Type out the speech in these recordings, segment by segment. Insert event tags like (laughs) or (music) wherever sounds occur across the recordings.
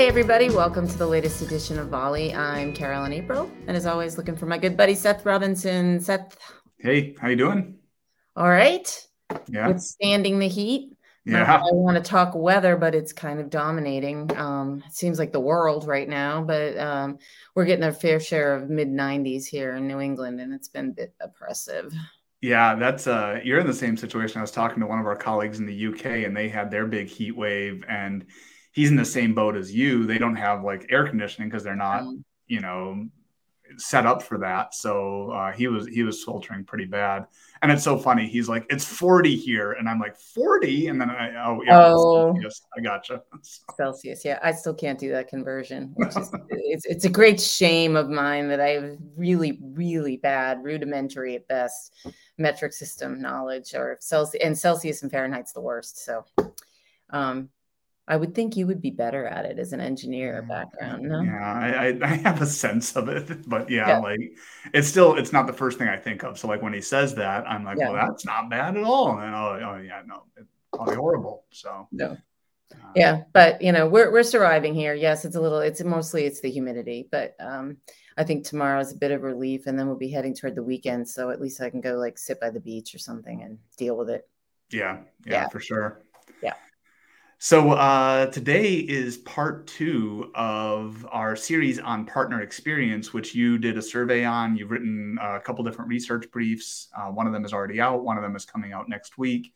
Hey everybody, welcome to the latest edition of Volley. I'm Carolyn April, and as always, looking for my good buddy Seth Robinson. Seth. Hey, how you doing? All right. Yeah. Withstanding the heat. Yeah. I want to talk weather, but it's kind of dominating. Um, it seems like the world right now, but um, we're getting a fair share of mid 90s here in New England, and it's been a bit oppressive. Yeah, that's uh you're in the same situation. I was talking to one of our colleagues in the UK and they had their big heat wave and he's in the same boat as you. They don't have like air conditioning because they're not, mm. you know, set up for that. So uh, he was he was sweltering pretty bad. And it's so funny. He's like, "It's 40 here," and I'm like, "40," and then I oh yeah, oh, Celsius. I gotcha. (laughs) Celsius, yeah. I still can't do that conversion. Which is it's it's a great shame of mine that I have really really bad rudimentary at best metric system knowledge or Celsius and Celsius and Fahrenheit's the worst. So. Um, I would think you would be better at it as an engineer background. No? Yeah, I, (laughs) I have a sense of it, but yeah, yeah, like it's still it's not the first thing I think of. So like when he says that, I'm like, yeah. well, that's not bad at all. And oh, oh yeah, no, it's probably horrible. So no. Uh, yeah, but you know we're we're surviving here. Yes, it's a little. It's mostly it's the humidity, but um, I think tomorrow is a bit of relief, and then we'll be heading toward the weekend. So at least I can go like sit by the beach or something and deal with it. Yeah, yeah, yeah. for sure. So uh, today is part two of our series on partner experience, which you did a survey on. You've written a couple different research briefs. Uh, one of them is already out. One of them is coming out next week.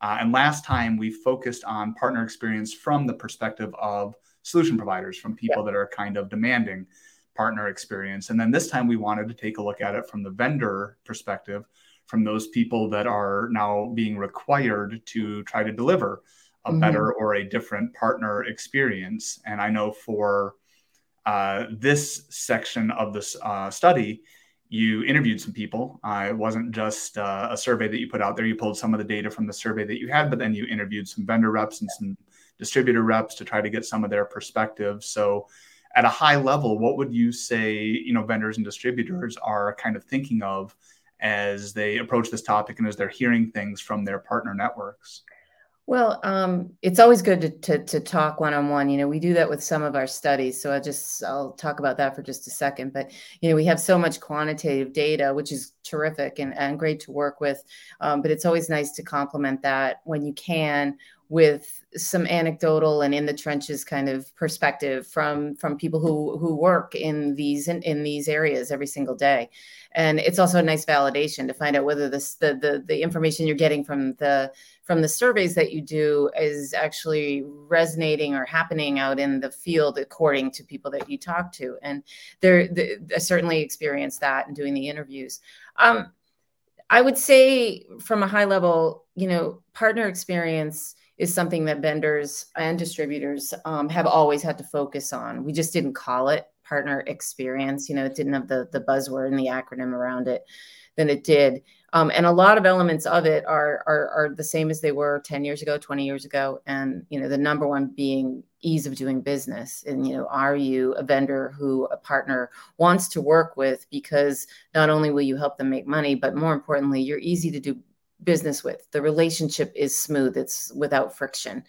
Uh, and last time we focused on partner experience from the perspective of solution providers, from people yeah. that are kind of demanding partner experience. And then this time we wanted to take a look at it from the vendor perspective, from those people that are now being required to try to deliver a mm-hmm. better or a different partner experience. And I know for uh, this section of this uh, study, you interviewed some people. Uh, it wasn't just uh, a survey that you put out there. You pulled some of the data from the survey that you had, but then you interviewed some vendor reps and some distributor reps to try to get some of their perspective. So, at a high level, what would you say, you know, vendors and distributors are kind of thinking of as they approach this topic and as they're hearing things from their partner networks? Well, um, it's always good to, to, to talk one on one. You know, we do that with some of our studies. So I just I'll talk about that for just a second. But you know, we have so much quantitative data, which is terrific and, and great to work with. Um, but it's always nice to complement that when you can with some anecdotal and in the trenches kind of perspective from from people who who work in these in, in these areas every single day. And it's also a nice validation to find out whether this the, the the information you're getting from the from the surveys that you do is actually resonating or happening out in the field according to people that you talk to. And they're, they, I certainly experienced that in doing the interviews. Um, i would say from a high level you know partner experience is something that vendors and distributors um, have always had to focus on. We just didn't call it partner experience. You know, it didn't have the the buzzword and the acronym around it than it did. Um, and a lot of elements of it are, are are the same as they were 10 years ago 20 years ago and you know the number one being ease of doing business and you know are you a vendor who a partner wants to work with because not only will you help them make money but more importantly you're easy to do business with. The relationship is smooth, it's without friction,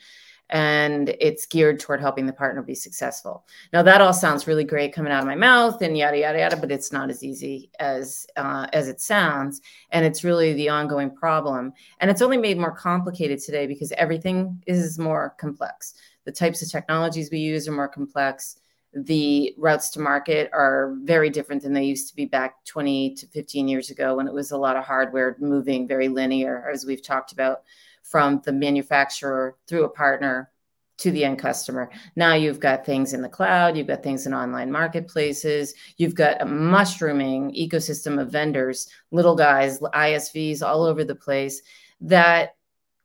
and it's geared toward helping the partner be successful. Now, that all sounds really great coming out of my mouth and yada, yada, yada, but it's not as easy as, uh, as it sounds. And it's really the ongoing problem. And it's only made more complicated today because everything is more complex. The types of technologies we use are more complex the routes to market are very different than they used to be back 20 to 15 years ago when it was a lot of hardware moving very linear, as we've talked about, from the manufacturer through a partner to the end customer. Now you've got things in the cloud, you've got things in online marketplaces, you've got a mushrooming ecosystem of vendors, little guys, ISVs all over the place that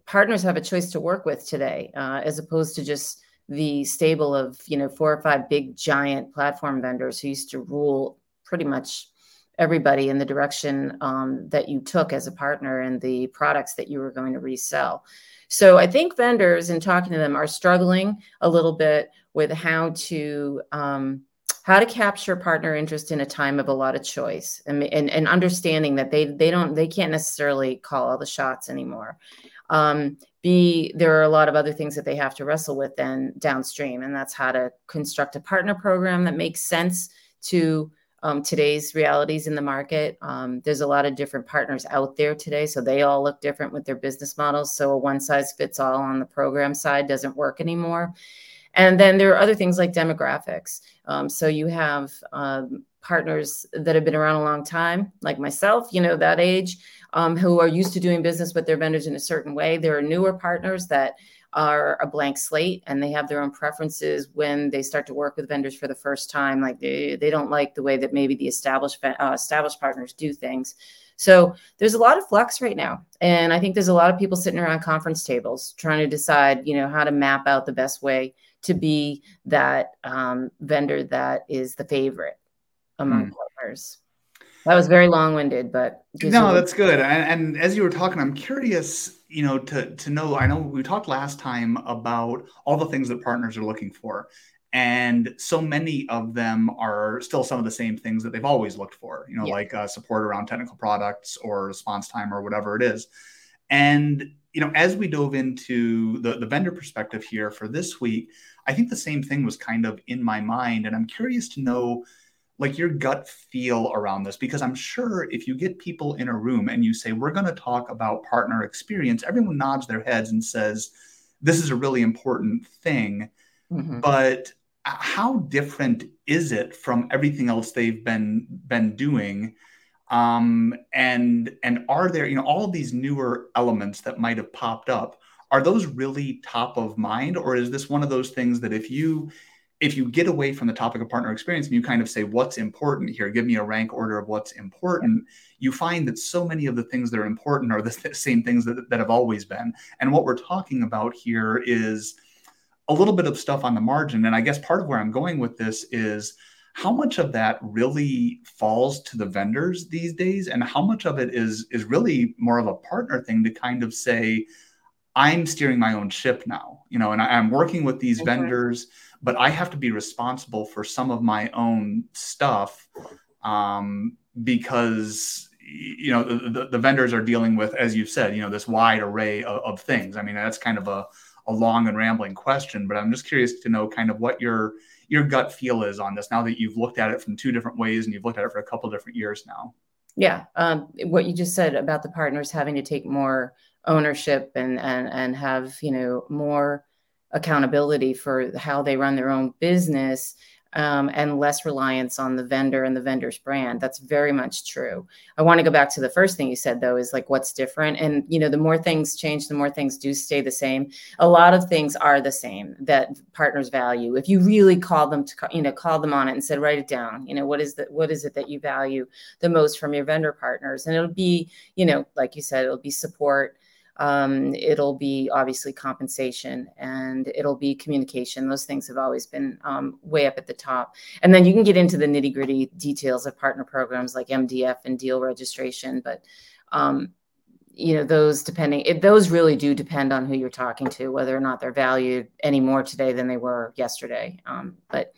partners have a choice to work with today, uh, as opposed to just the stable of you know four or five big giant platform vendors who used to rule pretty much everybody in the direction um, that you took as a partner and the products that you were going to resell. So I think vendors, in talking to them, are struggling a little bit with how to um, how to capture partner interest in a time of a lot of choice and, and, and understanding that they they don't they can't necessarily call all the shots anymore um, B, there are a lot of other things that they have to wrestle with then downstream. And that's how to construct a partner program that makes sense to um, today's realities in the market. Um, there's a lot of different partners out there today, so they all look different with their business models. So a one size fits all on the program side doesn't work anymore. And then there are other things like demographics. Um, so you have um, partners that have been around a long time, like myself, you know, that age, um, who are used to doing business with their vendors in a certain way. There are newer partners that are a blank slate and they have their own preferences when they start to work with vendors for the first time like they, they don't like the way that maybe the established uh, established partners do things so there's a lot of flux right now and i think there's a lot of people sitting around conference tables trying to decide you know how to map out the best way to be that um, vendor that is the favorite among mm. partners that was very long-winded but no that's good and, and as you were talking i'm curious you know, to to know, I know we talked last time about all the things that partners are looking for, and so many of them are still some of the same things that they've always looked for. You know, yeah. like uh, support around technical products or response time or whatever it is. And you know, as we dove into the the vendor perspective here for this week, I think the same thing was kind of in my mind, and I'm curious to know like your gut feel around this because i'm sure if you get people in a room and you say we're going to talk about partner experience everyone nods their heads and says this is a really important thing mm-hmm. but how different is it from everything else they've been been doing um, and and are there you know all of these newer elements that might have popped up are those really top of mind or is this one of those things that if you if you get away from the topic of partner experience and you kind of say what's important here? Give me a rank order of what's important you find that so many of the things that are important are the (laughs) same things that, that have always been. And what we're talking about here is a little bit of stuff on the margin. And i guess part of where i'm going with this is how much of that really falls to the vendors these days? And how much of it is is really more of a partner thing to kind of say i'm steering my own ship now you know? And I, am working with these okay. vendors but I have to be responsible for some of my own stuff um, because you know the, the, vendors are dealing with, as you said, you know this wide array of, of things. I mean, that's kind of a, a long and rambling question, but I'm just curious to know kind of what your your gut feel is on this now that you've looked at it from two different ways and you've looked at it for a couple different years now. Yeah, um, what you just said about the partners having to take more ownership and and and have you know more accountability for how they run their own business um, and less reliance on the vendor and the vendor's brand. That's very much true. I want to go back to the first thing you said, though, is like what's different. And, you know, the more things change, the more things do stay the same. A lot of things are the same that partners value. If you really call them to, you know, call them on it and said, write it down, you know, what is that? What is it that you value the most from your vendor partners? And it'll be, you know, like you said, it'll be support um, it'll be obviously compensation and it'll be communication. Those things have always been um, way up at the top. And then you can get into the nitty gritty details of partner programs like MDF and deal registration. But, um, you know, those depending, it, those really do depend on who you're talking to, whether or not they're valued any more today than they were yesterday. Um, but,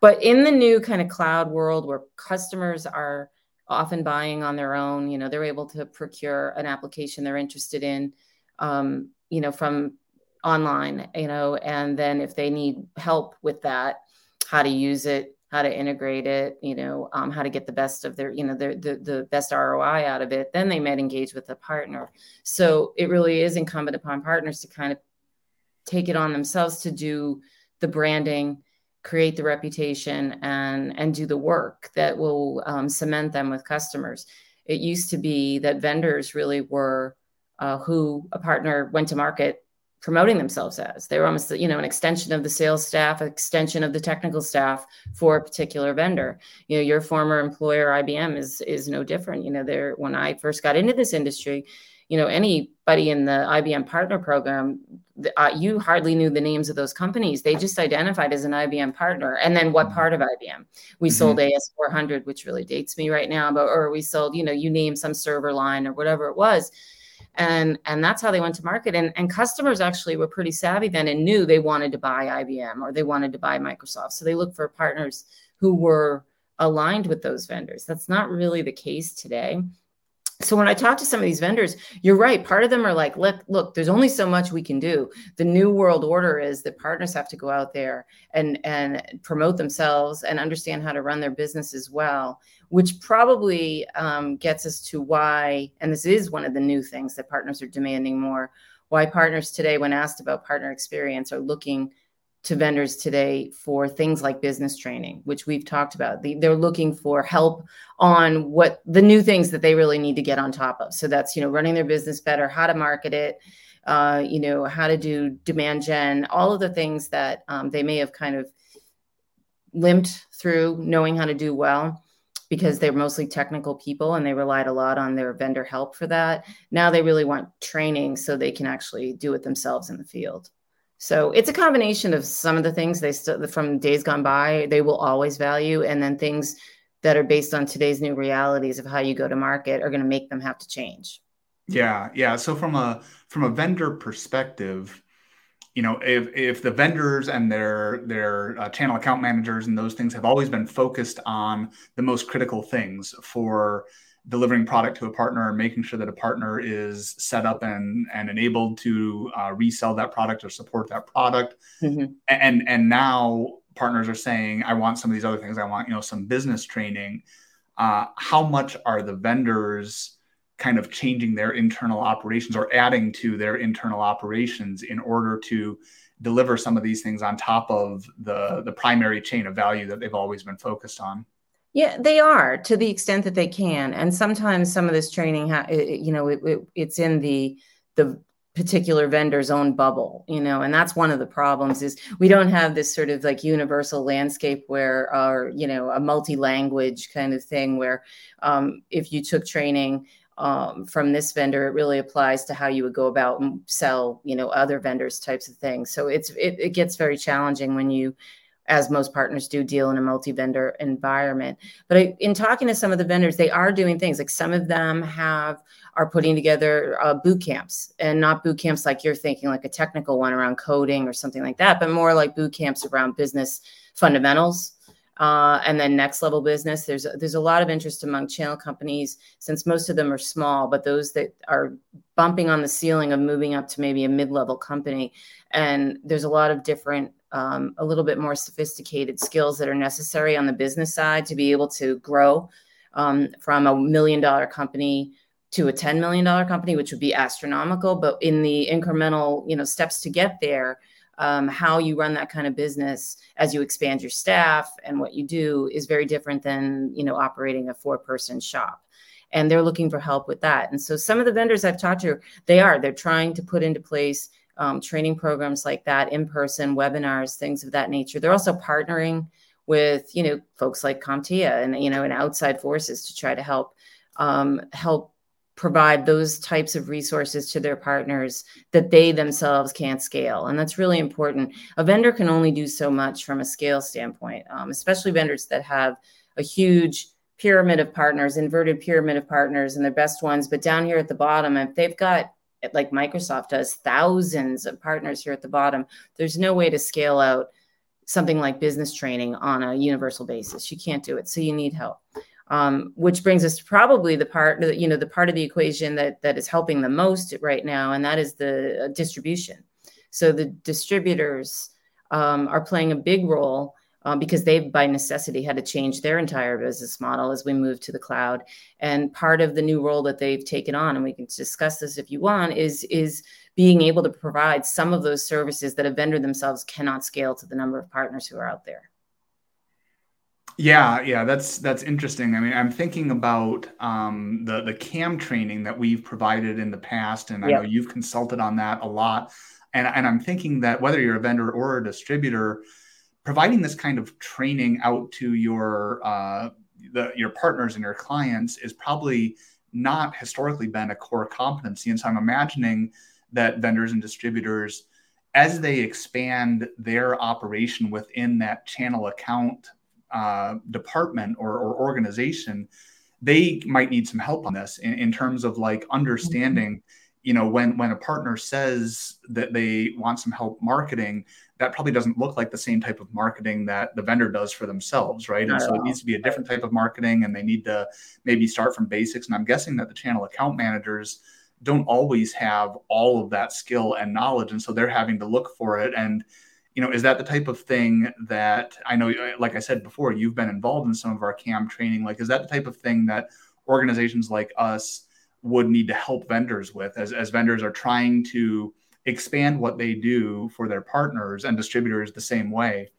but in the new kind of cloud world where customers are, often buying on their own. You know, they're able to procure an application they're interested in, um, you know, from online, you know, and then if they need help with that, how to use it, how to integrate it, you know, um, how to get the best of their, you know, their, the, the best ROI out of it, then they might engage with a partner. So it really is incumbent upon partners to kind of take it on themselves to do the branding, create the reputation and and do the work that will um, cement them with customers. It used to be that vendors really were uh, who a partner went to market promoting themselves as. They were almost you know an extension of the sales staff an extension of the technical staff for a particular vendor. You know your former employer ibm is is no different. You know there when i first got into this industry you know anybody in the IBM partner program, uh, you hardly knew the names of those companies. They just identified as an IBM partner, and then what part of IBM? We mm-hmm. sold AS400, which really dates me right now, but or we sold, you know, you name some server line or whatever it was. And, and that's how they went to market. And, and customers actually were pretty savvy then and knew they wanted to buy IBM or they wanted to buy Microsoft. So they looked for partners who were aligned with those vendors. That's not really the case today so when I talk to some of these vendors, you're right. Part of them are like, look, look, there's only so much we can do. The new world order is that partners have to go out there and and promote themselves and understand how to run their business as well, which probably um, gets us to why, and this is one of the new things that partners are demanding more. Why partners today, when asked about partner experience, are looking to vendors today for things like business training, which we've talked about. They're looking for help on what the new things that they really need to get on top of. So that's, you know, running their business better, how to market it, uh, you know, how to do demand gen, all of the things that um, they may have kind of limped through knowing how to do well because they're mostly technical people and they relied a lot on their vendor help for that. Now they really want training so they can actually do it themselves in the field. So it's a combination of some of the things they still from days gone by they will always value, and then things that are based on today's new realities of how you go to market are going to make them have to change. Yeah, yeah. So from a from a vendor perspective, you know, if if the vendors and their their uh, channel account managers and those things have always been focused on the most critical things for delivering product to a partner and making sure that a partner is set up and, and enabled to uh, resell that product or support that product. Mm-hmm. And, and now partners are saying, I want some of these other things. I want, you know, some business training. Uh, how much are the vendors kind of changing their internal operations or adding to their internal operations in order to deliver some of these things on top of the, the primary chain of value that they've always been focused on? Yeah, they are to the extent that they can, and sometimes some of this training, ha- it, you know, it, it, it's in the the particular vendor's own bubble, you know, and that's one of the problems is we don't have this sort of like universal landscape where, or you know, a multi-language kind of thing where, um, if you took training um, from this vendor, it really applies to how you would go about and sell, you know, other vendors types of things. So it's it, it gets very challenging when you as most partners do deal in a multi-vendor environment. But I, in talking to some of the vendors they are doing things like some of them have are putting together uh, boot camps and not boot camps like you're thinking like a technical one around coding or something like that but more like boot camps around business fundamentals. Uh, and then next level business there's there's a lot of interest among channel companies since most of them are small but those that are bumping on the ceiling of moving up to maybe a mid-level company. And there's a lot of different um, a little bit more sophisticated skills that are necessary on the business side to be able to grow um, from a million dollar company to a $10 million company, which would be astronomical. But in the incremental, you know, steps to get there, um, how you run that kind of business as you expand your staff and what you do is very different than, you know, operating a four person shop and they're looking for help with that. And so some of the vendors I've talked to, they are, they're trying to put into place um, training programs like that, in person webinars, things of that nature. They're also partnering with you know folks like CompTIA and you know and outside forces to try to help um, help provide those types of resources to their partners that they themselves can't scale. And that's really important. A vendor can only do so much from a scale standpoint um, especially vendors that have a huge pyramid of partners inverted pyramid of partners and the best ones. But down here at the bottom if they've got like Microsoft does, thousands of partners here at the bottom. There's no way to scale out something like business training on a universal basis. You can't do it, so you need help. Um, which brings us to probably the part, you know, the part of the equation that that is helping the most right now, and that is the uh, distribution. So the distributors um, are playing a big role um, because they, by necessity, had to change their entire business model as we move to the cloud. And part of the new role that they've taken on, and we can discuss this if you want, is is being able to provide some of those services that a vendor themselves cannot scale to the number of partners who are out there. Yeah, yeah, that's that's interesting. I mean, I'm thinking about um, the the CAM training that we've provided in the past, and I know you've consulted on that a lot. And and I'm thinking that whether you're a vendor or a distributor, providing this kind of training out to your uh, the, your partners and your clients is probably not historically been a core competency. And so I'm imagining that vendors and distributors, as they expand their operation within that channel account uh, department or, or, organization, they might need some help on this in, in terms of like understanding you know when when a partner says that they want some help marketing that probably doesn't look like the same type of marketing that the vendor does for themselves right? And so it needs to be a different type of marketing and they need to maybe start from basics. And i'm guessing that the channel account managers don't always have all of that skill and knowledge and so they're having to look for it. And you know is that the type of thing that i know uh, like i said before you've been involved in some of our cam training. Like is that the type of thing that organizations like us would need to help vendors with as, as vendors are trying to expand what they do for their partners and distributors the same way.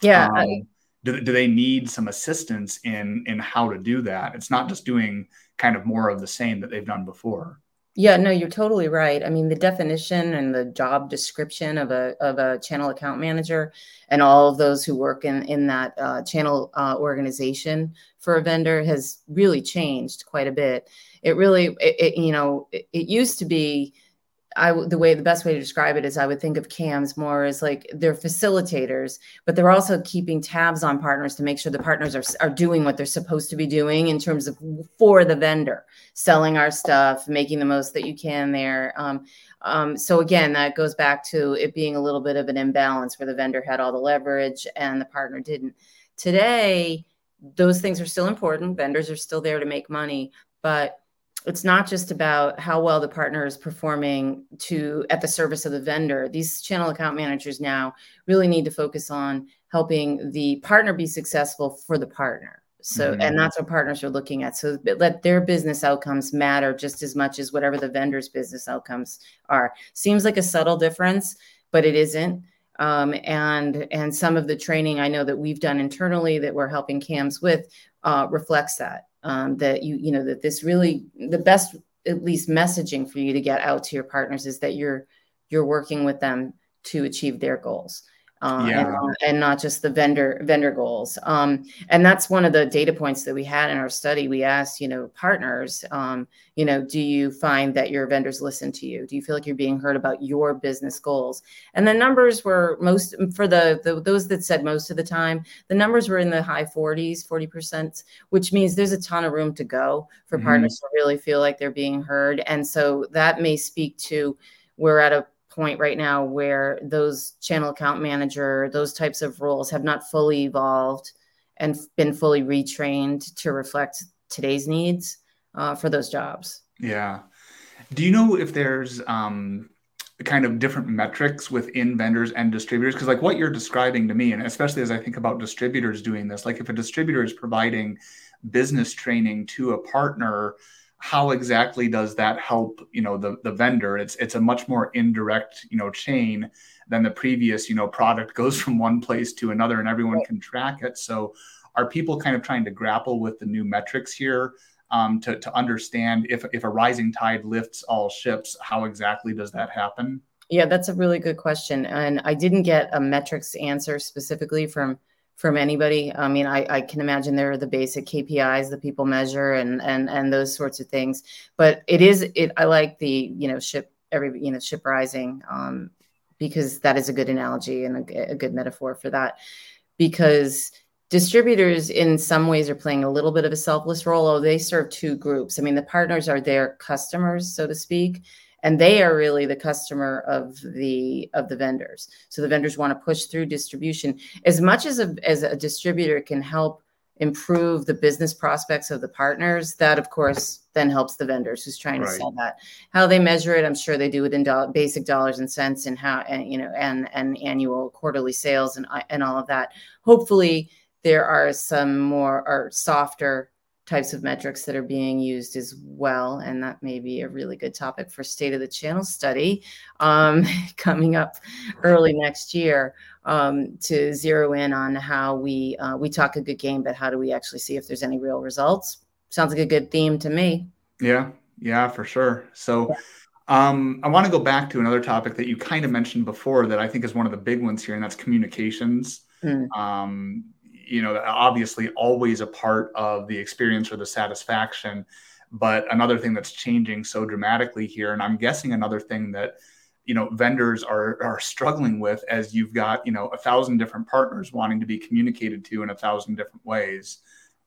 Yeah um, do, do they need some assistance in in how to do that? It's not just doing kind of more of the same that they've done before yeah, no, you're totally right. I mean, the definition and the job description of a of a channel account manager, and all of those who work in in that uh, channel uh, organization for a vendor has really changed quite a bit. It really, it, it you know, it, it used to be I the way the best way to describe it is I would think of CAMs more as like they're facilitators, but they're also keeping tabs on partners to make sure the partners are are doing what they're supposed to be doing in terms of for the vendor, selling our stuff, making the most that you can there. Um, um, so again, that goes back to it being a little bit of an imbalance where the vendor had all the leverage and the partner didn't. Today, those things are still important. Vendors are still there to make money, but it's not just about how well the partner is performing to at the service of the vendor. These channel account managers now really need to focus on helping the partner be successful for the partner. So mm-hmm. and that's what partners are looking at. So let their business outcomes matter just as much as whatever the vendor's business outcomes are. Seems like a subtle difference but it isn't. Um, and and some of the training i know that we've done internally that we're helping cams with uh, reflects that um, that you you know that this really the best at least messaging for you to get out to your partners is that you're you're working with them to achieve their goals uh, yeah. and, and, not just the vendor vendor goals. Um, and that's one of the data points that we had in our study. We asked, you know, partners, um, you know, do you find that your vendors listen to you? Do you feel like you're being heard about your business goals? And the numbers were most for the, the those that said most of the time, the numbers were in the high 40s, 40 percent, which means there's a ton of room to go for mm-hmm. partners to really feel like they're being heard. And so that may speak to we're at a point right now where those channel account manager, those types of roles have not fully evolved and been fully retrained to reflect today's needs uh, for those jobs. Yeah. Do you know if there's um, kind of different metrics within vendors and distributors? Because, like what you're describing to me, and especially as I think about distributors doing this, like if a distributor is providing business training to a partner, how exactly does that help you know the, the vendor? It's it's a much more indirect you know chain than the previous you know product (laughs) goes from one place to another and everyone right. can track it. So are people kind of trying to grapple with the new metrics here um, to, to understand if, if a rising tide lifts all ships how exactly does that happen? Yeah that's a really good question and i didn't get a metrics answer specifically from from anybody. I mean, I, I, can imagine there are the basic KPIs that people measure and and and those sorts of things. But it is it. I like the you know ship every you know ship rising um, because that is a good analogy and a, a good metaphor for that. Because distributors in some ways are playing a little bit of a selfless role. Although they serve two groups. I mean, the partners are their customers, so to speak and they are really the customer of the of the vendors. So the vendors want to push through distribution. As much as a, as a distributor can help improve the business prospects of the partners that of course then helps the vendors who's trying right. to sell that. How they measure it i'm sure they do it in do- basic dollars and cents and how and you know and and annual quarterly sales and and all of that. Hopefully there are some more or softer types of metrics that are being used as well. And that may be a really good topic for State of the Channel study um, (laughs) coming up early next year um, to zero in on how we uh, we talk a good game, but how do we actually see if there's any real results? Sounds like a good theme to me. Yeah, yeah, for sure. So. Um, I want to go back to another topic that you kind of mentioned before that I think is one of the big ones here, and that's communications. Mm. Um, you know obviously always a part of the experience or the satisfaction but another thing that's changing so dramatically here and i'm guessing another thing that you know vendors are are struggling with as you've got you know a thousand different partners wanting to be communicated to in a thousand different ways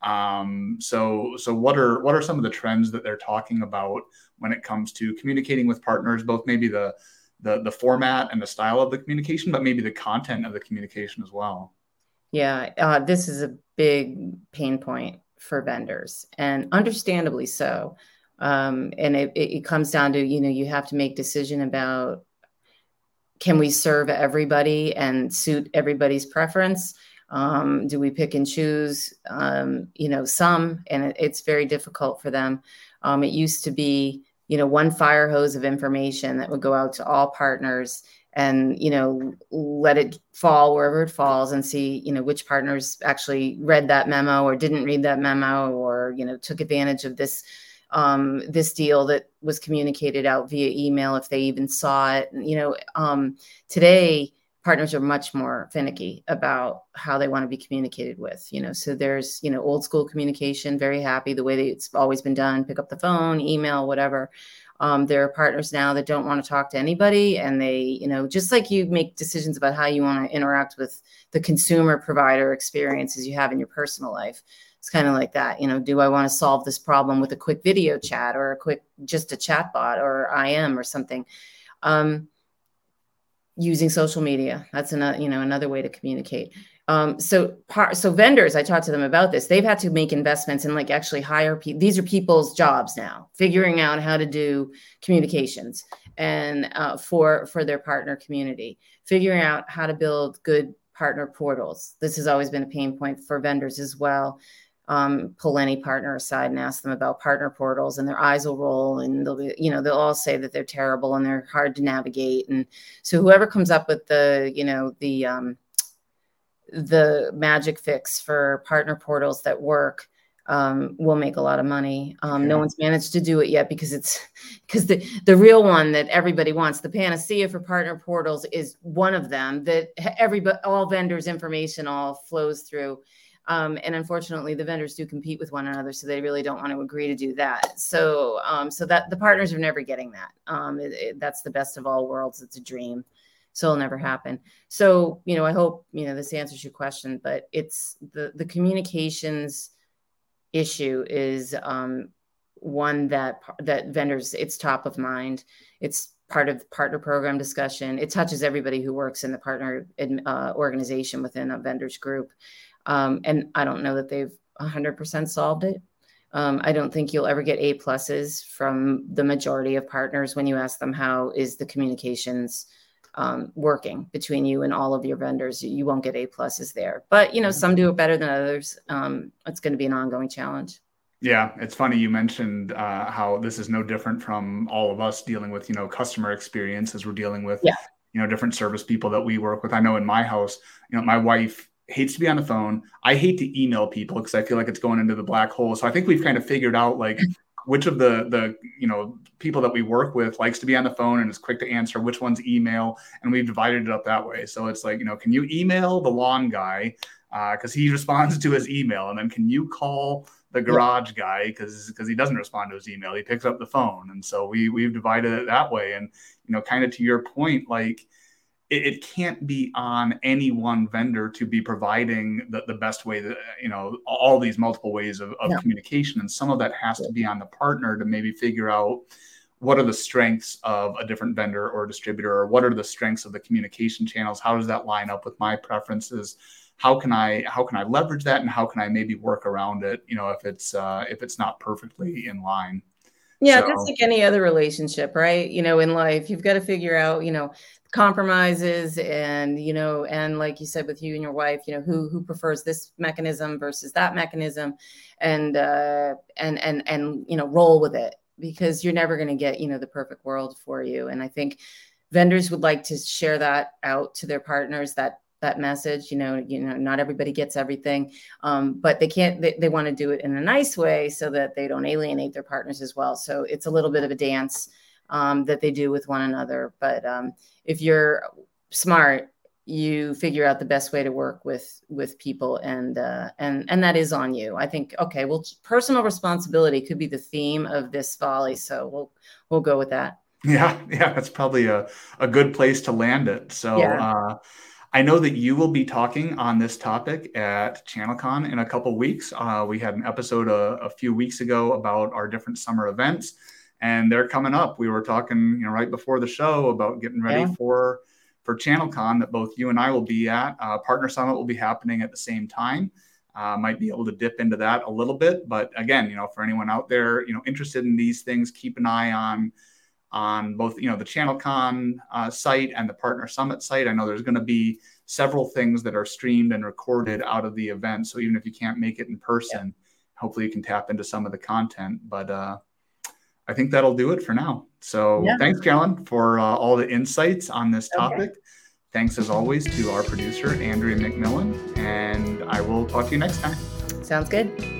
Um, so, so what are what are some of the trends that they're talking about when it comes to communicating with partners, both maybe the the the format and the style of the communication, but maybe the content of the communication as well. Yeah, uh, this is a big pain point for vendors, and understandably so. Um, and it, it comes down to you know you have to make decision about can we serve everybody and suit everybody's preference? Um, do we pick and choose? Um, you know some and it, it's very difficult for them. Um, it used to be you know one fire hose of information that would go out to all partners and you know let it fall wherever it falls and see you know which partners actually read that memo or didn't read that memo or you know took advantage of this um, this deal that was communicated out via email if they even saw it you know um, today partners are much more finicky about how they want to be communicated with you know? So there's you know old school communication very happy the way that it's always been done pick up the phone email whatever. Um, there are partners now that don't want to talk to anybody and they you know just like you make decisions about how you want to interact with the consumer provider experiences you have in your personal life it's kind of like that you know? Do i want to solve this problem with a quick video chat or a quick just a chat bot or im or something? Um, using social media. That's another, you know, another way to communicate. Um, so, par- so vendors, I talked to them about this. They've had to make investments and like actually hire people. These are people's jobs now, figuring out how to do communications and uh, for for their partner community, figuring out how to build good partner portals. This has always been a pain point for vendors as well um, pull any partner aside and ask them about partner portals and their eyes will roll and they'll be, you know, they'll all say that they're terrible and they're hard to navigate. And so whoever comes up with the, you know, the, um, the magic fix for partner portals that work um, will make a lot of money. Um. No one's managed to do it yet because it's (laughs) because the the real one that everybody wants, the panacea for partner portals, is one of them that everybody, all vendors' information all flows through. Um, and unfortunately, the vendors do compete with one another, so they really don't want to agree to do that. So, um, so that the partners are never getting that. Um, it, it, that's the best of all worlds. It's a dream, so it'll never happen. So, you know, I hope you know this answers your question, but it's the the communications issue is um, one that that vendors it's top of mind. It's part of the partner program discussion. It touches everybody who works in the partner uh, organization within a vendors group. Um, and I don't know that they've 100% solved it. Um, I don't think you'll ever get A pluses from the majority of partners when you ask them how is the communications um, working between you and all of your vendors. You won't get A pluses there, but you know some do it better than others. Um, it's going to be an ongoing challenge. Yeah, it's funny you mentioned uh, how this is no different from all of us dealing with you know customer experience as we're dealing with yeah. you know different service people that we work with. I know in my house, you know, my wife hates to be on the phone. I hate to email people because I feel like it's going into the black hole. So I think we've kind of figured out like (laughs) which of the the you know people that we work with likes to be on the phone and is quick to answer, which one's email, and we've divided it up that way. So it's like you know, can you email the lawn guy because uh, he (laughs) responds to his email, and then can you call the garage guy because because he doesn't respond to his email, he picks up the phone, and so we we've divided it that way. And you know, kind of to your point, like it, it, can't be on any one vendor to be providing the, the best way that you know all these multiple ways of, of communication. And some of that has to be on the partner to maybe figure out what are the strengths of a different vendor or distributor or what are the strengths of the communication channels? How does that line up with my preferences? How can i how can i leverage that? And how can i maybe work around it you know if it's uh, if it's not perfectly in line yeah, so, just like any other relationship, right? You know, in life, you've got to figure out, you know, compromises and you know and like you said with you and your wife you know who who prefers this mechanism versus that mechanism and uh and and and you know roll with it because you're never going to get you know the perfect world for you and i think vendors would like to share that out to their partners that that message you know you know not everybody gets everything um, but they can't they, they want to do it in a nice way so that they don't alienate their partners as well so it's a little bit of a dance um, that they do with one another. But um, if you're smart, you figure out the best way to work with with people, and uh, and and that is on you. I think. Okay, well, personal responsibility could be the theme of this volley, so we'll we'll go with that. Yeah, yeah, that's probably a, a good place to land it. So. Yeah. Uh, I know that you will be talking on this topic at ChannelCon in a couple weeks. Uh, we had an episode a, a, few weeks ago about our different summer events, and they're coming up. We were talking, you know, right before the show about getting ready yeah. for for ChannelCon that both you and I will be at. Uh, Partner Summit will be happening at the same time. Uh, might be able to dip into that a little bit, but again, you know, for anyone out there, you know, interested in these things, keep an eye on on both you know the ChannelCon uh, site and the Partner Summit site. I know there's going to be several things that are streamed and recorded out of the event. So even if you can't make it in person, yeah. hopefully you can tap into some of the content. But uh, I think that'll do it for now. So yeah. thanks, Carolyn, for uh, all the insights on this topic. Okay. Thanks as always to our producer, Andrea McMillan, and I will talk to you next time. Sounds good.